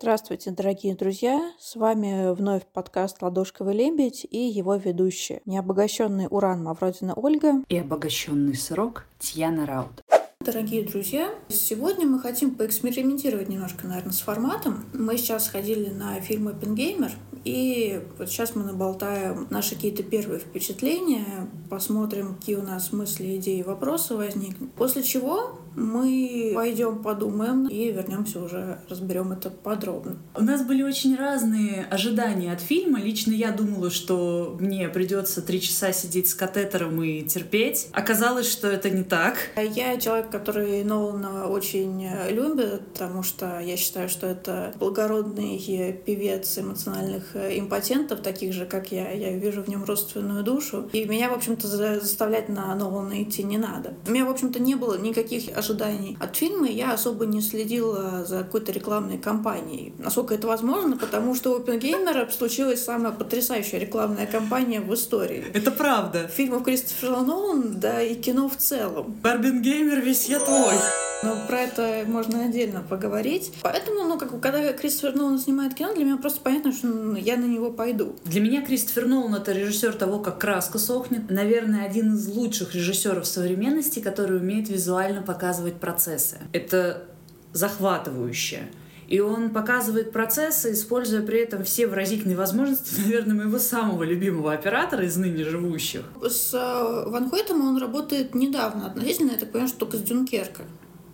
Здравствуйте, дорогие друзья! С вами вновь подкаст «Ладошковый лебедь» и его ведущие. Необогащенный уран Мавродина Ольга и обогащенный срок Тьяна Раут. Дорогие друзья, сегодня мы хотим поэкспериментировать немножко, наверное, с форматом. Мы сейчас ходили на фильм «Оппенгеймер», и вот сейчас мы наболтаем наши какие-то первые впечатления, посмотрим, какие у нас мысли, идеи, вопросы возникнут. После чего мы пойдем подумаем и вернемся уже, разберем это подробно. У нас были очень разные ожидания от фильма. Лично я думала, что мне придется три часа сидеть с катетером и терпеть. Оказалось, что это не так. Я человек, который Нолана очень любит, потому что я считаю, что это благородный певец эмоциональных импотентов, таких же, как я. Я вижу в нем родственную душу. И меня, в общем-то, заставлять на Нолана идти не надо. У меня, в общем-то, не было никаких ожиданий от фильма, я особо не следила за какой-то рекламной кампанией. Насколько это возможно, потому что у Опенгеймера случилась самая потрясающая рекламная кампания в истории. Это правда. Фильмов Кристофера Нолан, да и кино в целом. Барбингеймер весь я твой. Но про это можно отдельно поговорить. Поэтому, ну, как когда Кристофер Нолан снимает кино, для меня просто понятно, что ну, я на него пойду. Для меня Кристофер Нолан — это режиссер того, как краска сохнет. Наверное, один из лучших режиссеров современности, который умеет визуально показывать процессы. Это захватывающе. И он показывает процессы, используя при этом все выразительные возможности, наверное, моего самого любимого оператора из ныне живущих. С э, Ван Хойтом он работает недавно относительно, я так понимаю, что только с Дюнкерка.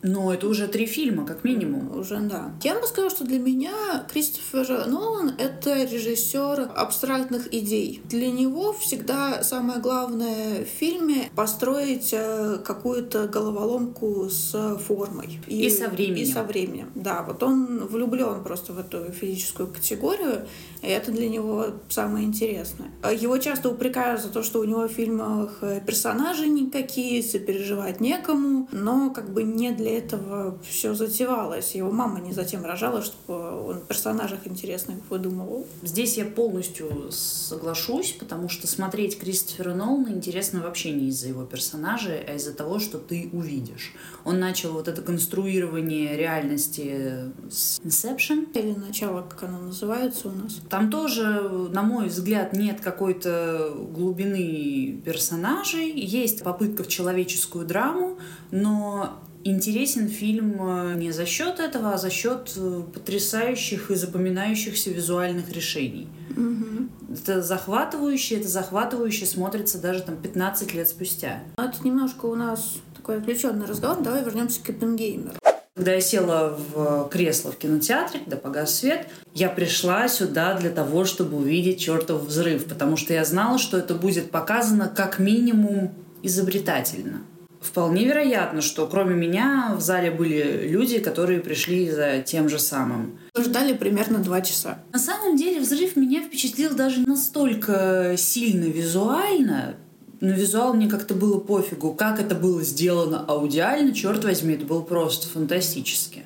Но это уже три фильма, как минимум. Уже, да. Я бы сказала, что для меня Кристофер Нолан — это режиссер абстрактных идей. Для него всегда самое главное в фильме — построить э, какую-то головоломку с формой. И, и со временем. И со временем, да. Вот он влюблен просто в эту физическую категорию, и это для него самое интересное. Его часто упрекают за то, что у него в фильмах персонажи никакие, сопереживать некому, но как бы не для этого все затевалось. Его мама не затем рожала, чтобы он персонажах интересных выдумывал. Здесь я полностью соглашусь, потому что смотреть Кристофера Нолана интересно вообще не из-за его персонажей, а из-за того, что ты увидишь. Он начал вот это конструирование реальности с Inception. Или начало, как оно называется у нас. Там тоже, на мой взгляд, нет какой-то глубины персонажей. Есть попытка в человеческую драму, но Интересен фильм э, не за счет этого, а за счет э, потрясающих и запоминающихся визуальных решений. Угу. Это захватывающе, это захватывающе смотрится даже там 15 лет спустя. Это немножко у нас такой отвлеченный разговор. Давай вернемся к Оппенгеймеру. Когда я села в кресло в кинотеатре, когда погас свет, я пришла сюда для того, чтобы увидеть чертов взрыв, потому что я знала, что это будет показано как минимум изобретательно. Вполне вероятно, что кроме меня в зале были люди, которые пришли за тем же самым. Ждали примерно два часа. На самом деле взрыв меня впечатлил даже настолько сильно визуально, но визуал мне как-то было пофигу. Как это было сделано аудиально, черт возьми, это было просто фантастически.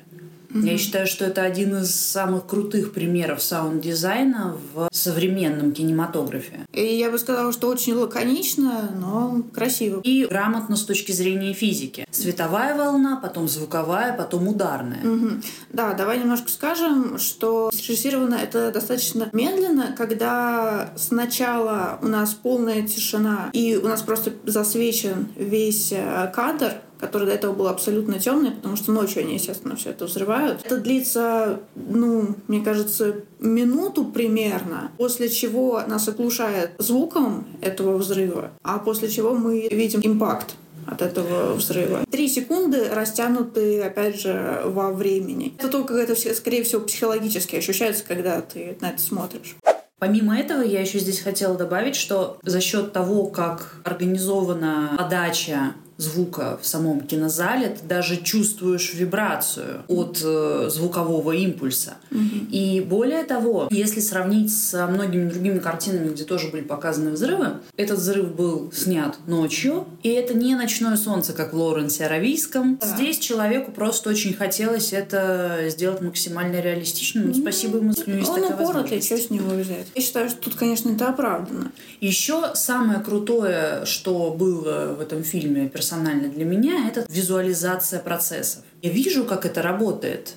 Mm-hmm. Я считаю, что это один из самых крутых примеров саунд-дизайна в современном кинематографе. И я бы сказала, что очень лаконично, но красиво. И грамотно с точки зрения физики. Световая волна, потом звуковая, потом ударная. Mm-hmm. Да, давай немножко скажем, что срежиссировано это достаточно медленно, когда сначала у нас полная тишина, и у нас просто засвечен весь э, кадр, который до этого был абсолютно темный, потому что ночью они, естественно, все это взрывают. Это длится, ну, мне кажется, минуту примерно, после чего нас оглушает звуком этого взрыва, а после чего мы видим импакт от этого взрыва. Три секунды растянуты, опять же, во времени. Это только это, скорее всего, психологически ощущается, когда ты на это смотришь. Помимо этого, я еще здесь хотела добавить, что за счет того, как организована подача звука в самом кинозале, ты даже чувствуешь вибрацию от э, звукового импульса. Мгм. И более того, если сравнить со многими другими картинами, где тоже были показаны взрывы, этот взрыв был снят ночью, и это не ночное солнце, как в Лоренсе Аравийском. Да. Здесь человеку просто очень хотелось это сделать максимально реалистичным. Ну, Спасибо ему, что есть Он упоротый, что с него взять? Я считаю, что тут, конечно, это оправдано. Еще самое крутое, что было в этом фильме персонально для меня, это визуализация процессов. Я вижу, как это работает.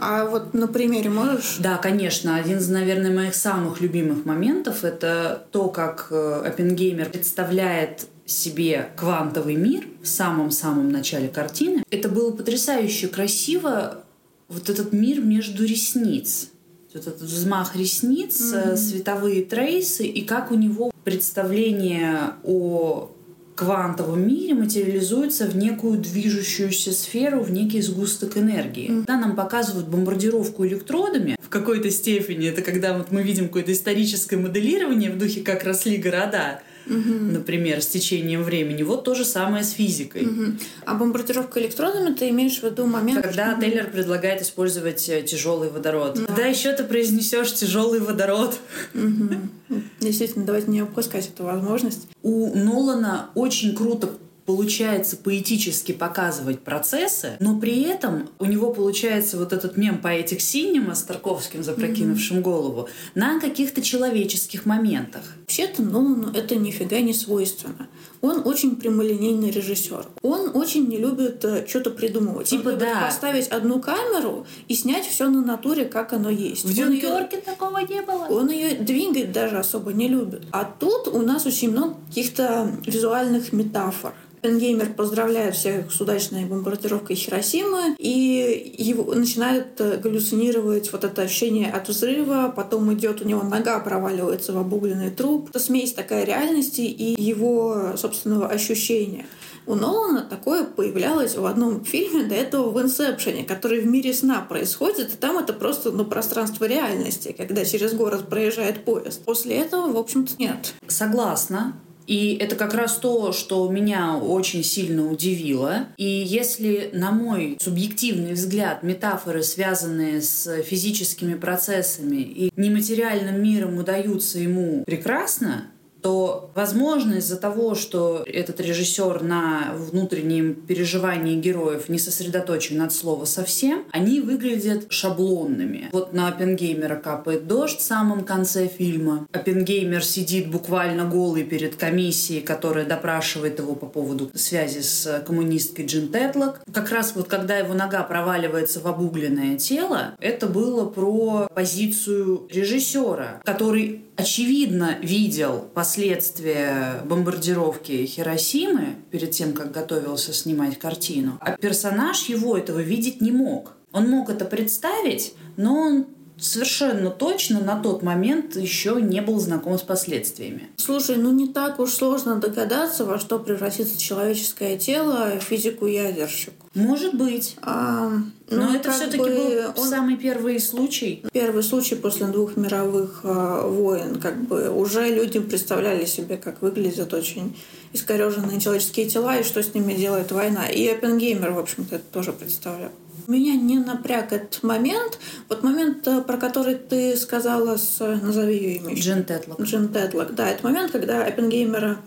А вот на примере можешь? Да, конечно, один из, наверное, моих самых любимых моментов это то, как э, Оппенгеймер представляет себе квантовый мир в самом-самом начале картины. Это было потрясающе красиво, вот этот мир между ресниц. Вот этот взмах ресниц, э, световые трейсы, и как у него представление о квантовом мире материализуется в некую движущуюся сферу, в некий сгусток энергии. Когда нам показывают бомбардировку электродами, в какой-то степени это когда вот мы видим какое-то историческое моделирование в духе, как росли города, например, с течением времени. Вот то же самое с физикой. Мгм. А бомбардировка электродами, ты имеешь в виду момент... Когда Мгм. Тейлор предлагает использовать тяжелый водород. Когда еще ты произнесешь тяжелый водород? Мгм. Действительно, давайте не упускать эту возможность. У Нолана очень круто получается поэтически показывать процессы, но при этом у него получается вот этот мем Poetic Cinema с Тарковским, запрокинувшим голову, на каких-то человеческих моментах. Вообще-то Нолану это нифига не свойственно. Он очень прямолинейный режиссер. Он очень не любит что-то придумывать. Типа Он да. поставить одну камеру и снять все на натуре, как оно есть. В Дюнкерке такого не было. Он ее двигать даже особо не любит. А тут у нас очень много каких-то визуальных метафор. Пенгеймер поздравляет всех с удачной бомбардировкой Хиросимы и его начинает э, галлюцинировать вот это ощущение от взрыва, потом идет у него нога проваливается в обугленный труп. Это смесь такая реальности и его собственного ощущения. У Нолана такое появлялось в одном фильме до этого в «Инсепшене», который в мире сна происходит, и там это просто ну, пространство реальности, когда через город проезжает поезд. После этого, в общем-то, нет. Согласна. И это как раз то, что меня очень сильно удивило. И если, на мой субъективный взгляд, метафоры, связанные с физическими процессами и нематериальным миром удаются ему прекрасно, то, возможно, из-за того, что этот режиссер на внутреннем переживании героев не сосредоточен от слова совсем, они выглядят шаблонными. Вот на Оппенгеймера капает дождь в самом конце фильма. Оппенгеймер сидит буквально голый перед комиссией, которая допрашивает его по поводу связи с коммунисткой Джин Тетлок. Как раз вот когда его нога проваливается в обугленное тело, это было про позицию режиссера, который очевидно видел последствия бомбардировки Хиросимы перед тем, как готовился снимать картину. А персонаж его этого видеть не мог. Он мог это представить, но он совершенно точно на тот момент еще не был знаком с последствиями. Слушай, ну не так уж сложно догадаться, во что превратится человеческое тело физику ядерщику. Может быть. А, Но ну, это как все-таки бы был он- самый первый случай. Первый случай после двух мировых э, войн, как бы уже люди представляли себе, как выглядят очень искореженные человеческие тела и что с ними делает война. И Оппенгеймер, в общем-то, это тоже представлял. Меня не напряг этот момент. Вот момент, э, про который ты сказала с... Назови ее имя. Джин Тетлок. Джин Тетлок. Да, это момент, когда Оппенгеймера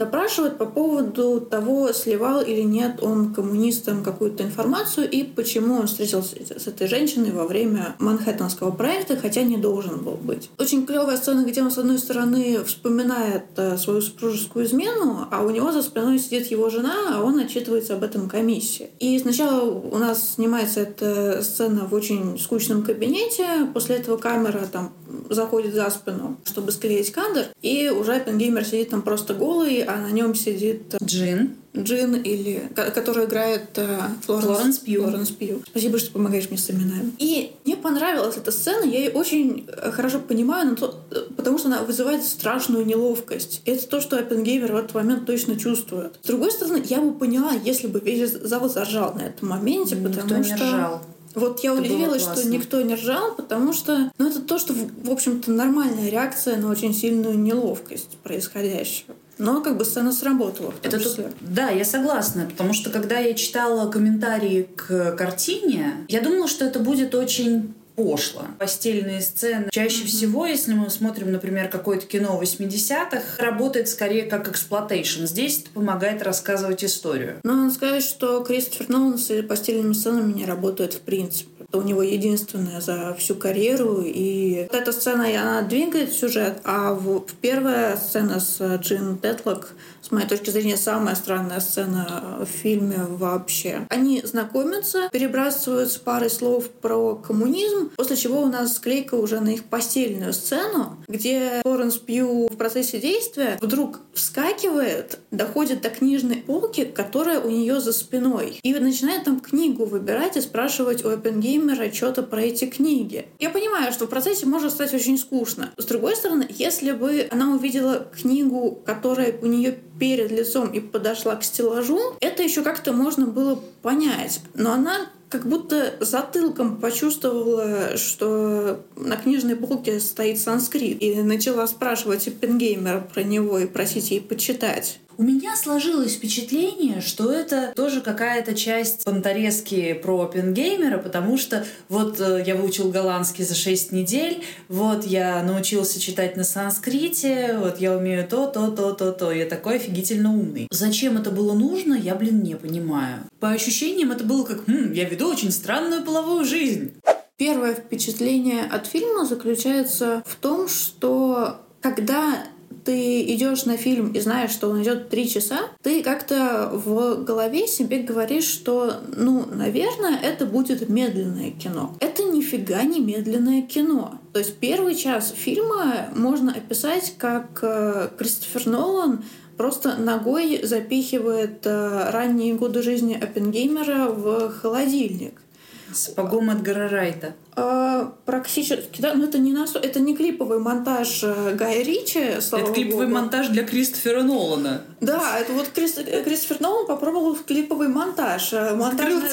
допрашивают по поводу того, сливал или нет он коммунистам какую-то информацию и почему он встретился с этой женщиной во время Манхэттенского проекта, хотя не должен был быть. Очень клевая сцена, где он, с одной стороны, вспоминает э, свою супружескую измену, а у него за спиной сидит его жена, а он отчитывается об этом комиссии. И сначала у нас снимается эта сцена в очень скучном кабинете, после этого камера там заходит за спину, чтобы склеить кадр, и уже Оппенгеймер сидит там просто голый, а на нем сидит Джин. Джин, или, ко- которую играет э, Флоренс, Флоренс Пью. Флоренс Пью. Спасибо, что помогаешь мне с именами. И мне понравилась эта сцена, я ее очень э, хорошо понимаю, но то- э, потому что она вызывает страшную неловкость. И это то, что Оппенгеймер в этот момент точно чувствует. С другой стороны, я бы поняла, если бы весь зал заржал на этом моменте, Никто потому не что... ржал. Вот я Это удивилась, что никто не ржал, потому что ну, это то, что, в в общем-то, нормальная реакция на очень сильную неловкость происходящего. Но как бы сцена сработала. Это тут, да, я согласна, потому что когда я читала комментарии к картине, я думала, что это будет очень пошло. Постельные сцены. Чаще mm-hmm. всего, если мы смотрим, например, какое-то кино 80-х, работает скорее как exploitation. Здесь это помогает рассказывать историю. Но надо сказать, что Кристофер Нолан с постельными сценами не работает в принципе. У него единственное за всю карьеру. И вот эта сцена, она двигает сюжет, а в, первая сцена с Джин Тетлок с моей точки зрения, самая странная сцена в фильме вообще. Они знакомятся, перебрасываются парой слов про коммунизм, после чего у нас склейка уже на их постельную сцену, где Флоренс Пью в процессе действия вдруг вскакивает, доходит до книжной полки, которая у нее за спиной, и начинает там книгу выбирать и спрашивать у Оппенгеймера что-то про эти книги. Я понимаю, что в процессе может стать очень скучно. С другой стороны, если бы она увидела книгу, которая у нее перед лицом и подошла к стеллажу, это еще как-то можно было понять. Но она как будто затылком почувствовала, что на книжной полке стоит санскрит, и начала спрашивать Эппенгеймера про него и просить ей почитать. У меня сложилось впечатление, что это тоже какая-то часть понторезки про Оппенгеймера, потому что вот э, я выучил голландский за 6 недель, вот я научился читать на санскрите, вот я умею то, то, то, то, то. Я такой офигительно умный. Зачем это было нужно, я, блин, не понимаю. По ощущениям это было как, хм, я веду очень странную половую жизнь. Первое впечатление от фильма заключается в том, что когда ты идешь на фильм и знаешь, что он идет три часа, ты как-то в голове себе говоришь, что, ну, наверное, это будет медленное кино. Это нифига не медленное кино. То есть первый час фильма можно описать как э, Кристофер Нолан просто ногой запихивает э, ранние годы жизни Оппенгеймера в холодильник. Сапогом Эдгара Райта. А, практически, да, но это не нас, это не клиповый монтаж э, Гая Ричи, слава Это клиповый богу. монтаж для Кристофера Нолана. Да, это вот Крис, Кристофер Нолан попробовал клиповый монтаж. Э, монтажная,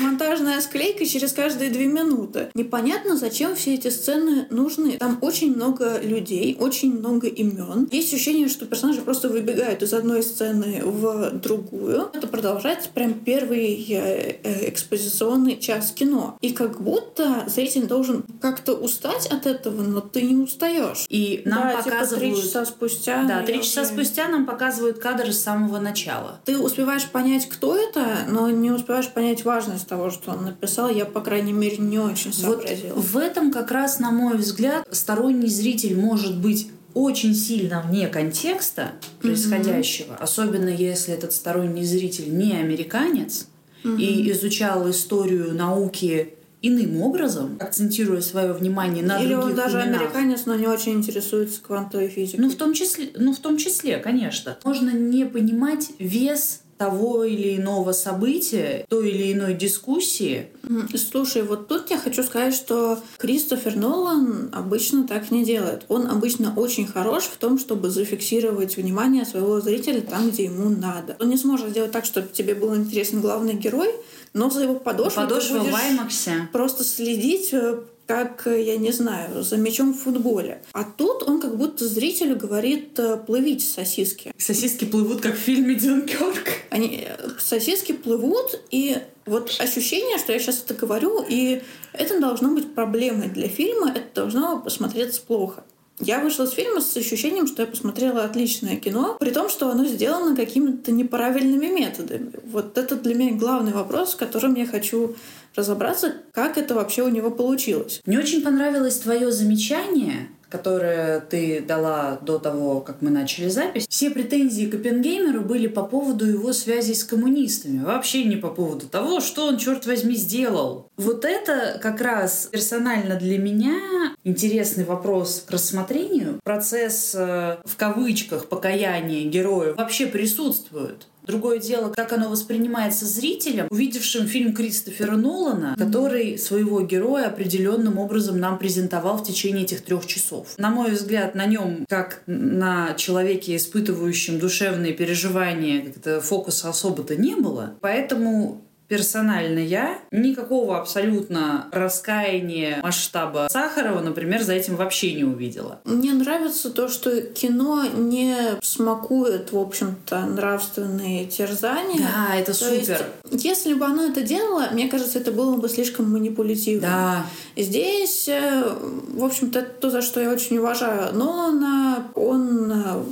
монтажная склейка через каждые две минуты. Непонятно, зачем все эти сцены нужны. Там очень много людей, очень много имен. Есть ощущение, что персонажи просто выбегают из одной сцены в другую. Это продолжается прям первый э, экспозиционный час кино. И как будто зритель должен как-то устать от этого, но ты не устаешь. И нам да, показывают... Типа три часа спустя. Да, три часа уже... спустя нам показывают кадры с самого начала. Ты успеваешь понять, кто это, но не успеваешь понять важность того, что он написал. Я, по крайней мере, не очень сообразила. Вот в этом как раз, на мой взгляд, сторонний зритель может быть очень сильно вне контекста происходящего, mm-hmm. особенно если этот сторонний зритель не американец mm-hmm. и изучал историю науки иным образом, акцентируя свое внимание на Или других он даже именах. американец, но не очень интересуется квантовой физикой. Ну, в том числе, ну, в том числе, конечно. Можно не понимать вес того или иного события, той или иной дискуссии. Слушай, вот тут я хочу сказать, что Кристофер Нолан обычно так не делает. Он обычно очень хорош в том, чтобы зафиксировать внимание своего зрителя там, где ему надо. Он не сможет сделать так, чтобы тебе был интересен главный герой, но за его подошвой Подошва ты будешь Ваймаксе. просто следить э, как, э, я не знаю, за мячом в футболе. А тут он как будто зрителю говорит э, «плывите, сосиски». Сосиски плывут, как в фильме «Дюнкерк». Они, сосиски плывут, и вот ощущение, что я сейчас это говорю, и это должно быть проблемой для фильма, это должно посмотреться плохо. Я вышла с фильма с ощущением, что я посмотрела отличное кино, при том, что оно сделано какими-то неправильными методами. Вот это для меня главный вопрос, с которым я хочу разобраться, как это вообще у него получилось. Мне очень понравилось твое замечание которое ты дала до того, как мы начали запись, все претензии к Оппенгеймеру были по поводу его связи с коммунистами. Вообще не по поводу того, что он, черт возьми, сделал. Вот это как раз персонально для меня интересный вопрос к рассмотрению. Процесс э, в кавычках покаяния героя вообще присутствует. Другое дело, как оно воспринимается зрителем, увидевшим фильм Кристофера Нолана, который своего героя определенным образом нам презентовал в течение этих трех часов. На мой взгляд, на нем, как на человеке, испытывающем душевные переживания, как-то фокуса особо-то не было. Поэтому персонально я никакого абсолютно раскаяния масштаба Сахарова, например, за этим вообще не увидела. Мне нравится то, что кино не смакует, в общем-то, нравственные терзания. Да, это то супер. Есть, если бы оно это делало, мне кажется, это было бы слишком манипулятивно. Да. Здесь, э, в общем-то, то, за что я очень уважаю Нолана, он э,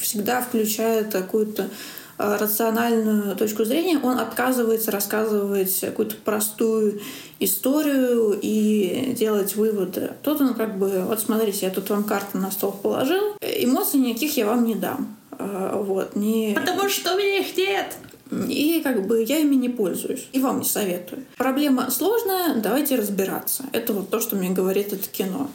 всегда включает какую-то рациональную точку зрения, он отказывается рассказывать какую-то простую историю и делать выводы. Тут он как бы, вот смотрите, я тут вам карты на стол положил, эмоций никаких я вам не дам. Э, вот, не... Потому что у меня их нет. И как бы я ими не пользуюсь. И вам не советую. Проблема сложная, давайте разбираться. Это вот то, что мне говорит это кино.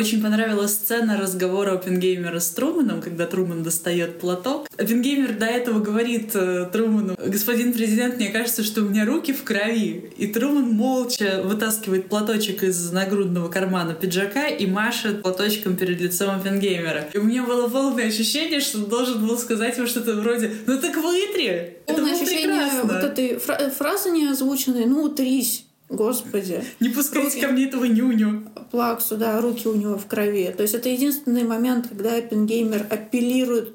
Очень понравилась сцена разговора Оппенгеймера с Труманом, когда Труман достает платок. Оппенгеймер до этого говорит э, Труману, господин президент, мне кажется, что у меня руки в крови. И Труман молча вытаскивает платочек из нагрудного кармана пиджака и машет платочком перед лицом Оппенгеймера. И у меня было полное ощущение, что он должен был сказать ему что-то вроде «Ну так вытри!» Полное ощущение прекрасно. вот этой фра- фразы неозвученной «Ну утрись!» Господи. Не пускайте ко мне этого нюню. Плаксу, да, руки у него в крови. То есть это единственный момент, когда Эппенгеймер апеллирует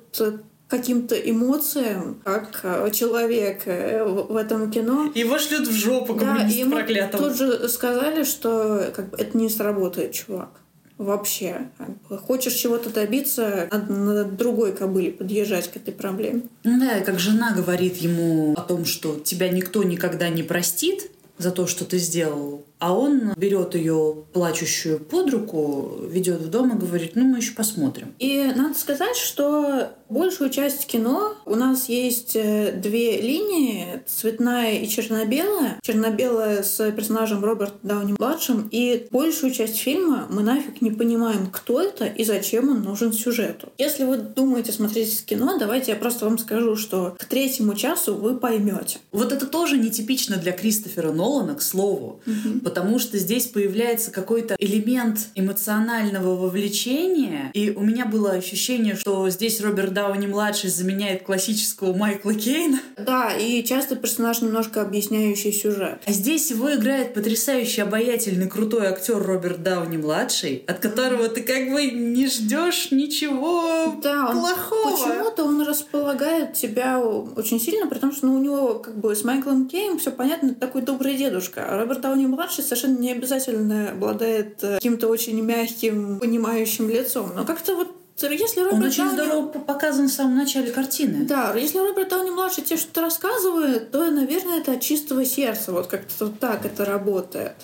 каким-то эмоциям, как э, человек э, в этом кино. Его шлют в жопу, да, и ему проклятого. тут же сказали, что как бы, это не сработает, чувак. Вообще. Хочешь чего-то добиться, надо на другой кобыле подъезжать к этой проблеме. Ну да, как жена говорит ему о том, что тебя никто никогда не простит, за то, что ты сделал. А он берет ее плачущую под руку, ведет в дом и говорит, ну мы еще посмотрим. И надо сказать, что большую часть кино у нас есть э, две линии, цветная и черно-белая. Черно-белая с персонажем Роберта Дауни-младшим. И большую часть фильма мы нафиг не понимаем, кто это и зачем он нужен сюжету. Если вы думаете смотреть кино, давайте я просто вам скажу, что к третьему часу вы поймете. Вот это тоже нетипично для Кристофера Нолана, к слову. Угу потому что здесь появляется какой-то элемент эмоционального вовлечения, и у меня было ощущение, что здесь Роберт Дауни-младший заменяет классического Майкла Кейна. Да, и часто персонаж немножко объясняющий сюжет. А здесь его играет потрясающий, обаятельный, крутой актер Роберт Дауни-младший, от которого ты как бы не ждешь ничего да, плохого. Почему-то он располагает тебя очень сильно, потому что ну, у него как бы с Майклом Кейном все понятно, такой добрый дедушка. А Роберт Дауни-младший старший совершенно не обязательно обладает э, каким-то очень мягким, понимающим лицом. Но как-то вот если Роберт Он очень Дауни... здорово показан в самом начале картины. Да, если Роберт Дауни младший тебе что-то рассказывает, то, наверное, это от чистого сердца. Вот как-то вот так это работает.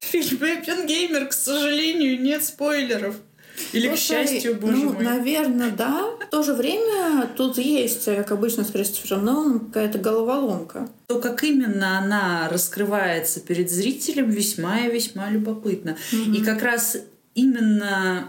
В фильме Геймер, к сожалению, нет спойлеров. Или ну, к счастью, боже ну, мой. Наверное, да. В то же время тут есть, как обычно с Кристофером Ноланом, какая-то головоломка. То, как именно она раскрывается перед зрителем, весьма и весьма любопытно. Mm-hmm. И как раз именно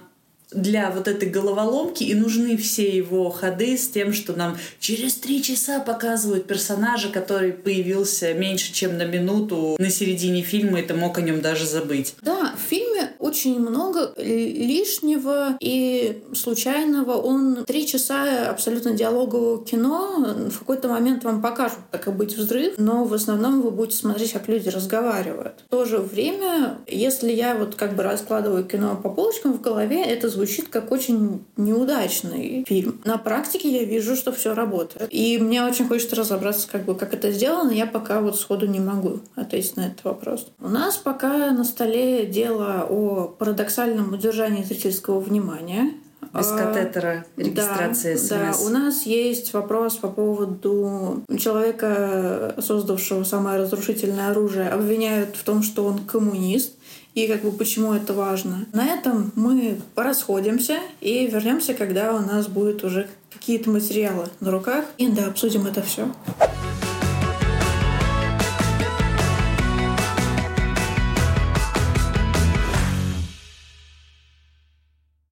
для вот этой головоломки и нужны все его ходы с тем, что нам через три часа показывают персонажа, который появился меньше, чем на минуту на середине фильма, и ты мог о нем даже забыть. Да, в фильме очень много лишнего и случайного. Он три часа абсолютно диалогового кино. В какой-то момент вам покажут, как быть взрыв, но в основном вы будете смотреть, как люди разговаривают. В то же время, если я вот как бы раскладываю кино по полочкам в голове, это звучит как очень неудачный фильм. На практике я вижу, что все работает. И мне очень хочется разобраться, как бы, как это сделано. Я пока вот сходу не могу ответить на этот вопрос. У нас пока на столе дело о парадоксальном удержании зрительского внимания. Без а, катетера регистрации да, СМС. Да, у нас есть вопрос по поводу человека, создавшего самое разрушительное оружие, обвиняют в том, что он коммунист и как бы почему это важно. На этом мы порасходимся и вернемся, когда у нас будет уже какие-то материалы на руках, и да, обсудим это все.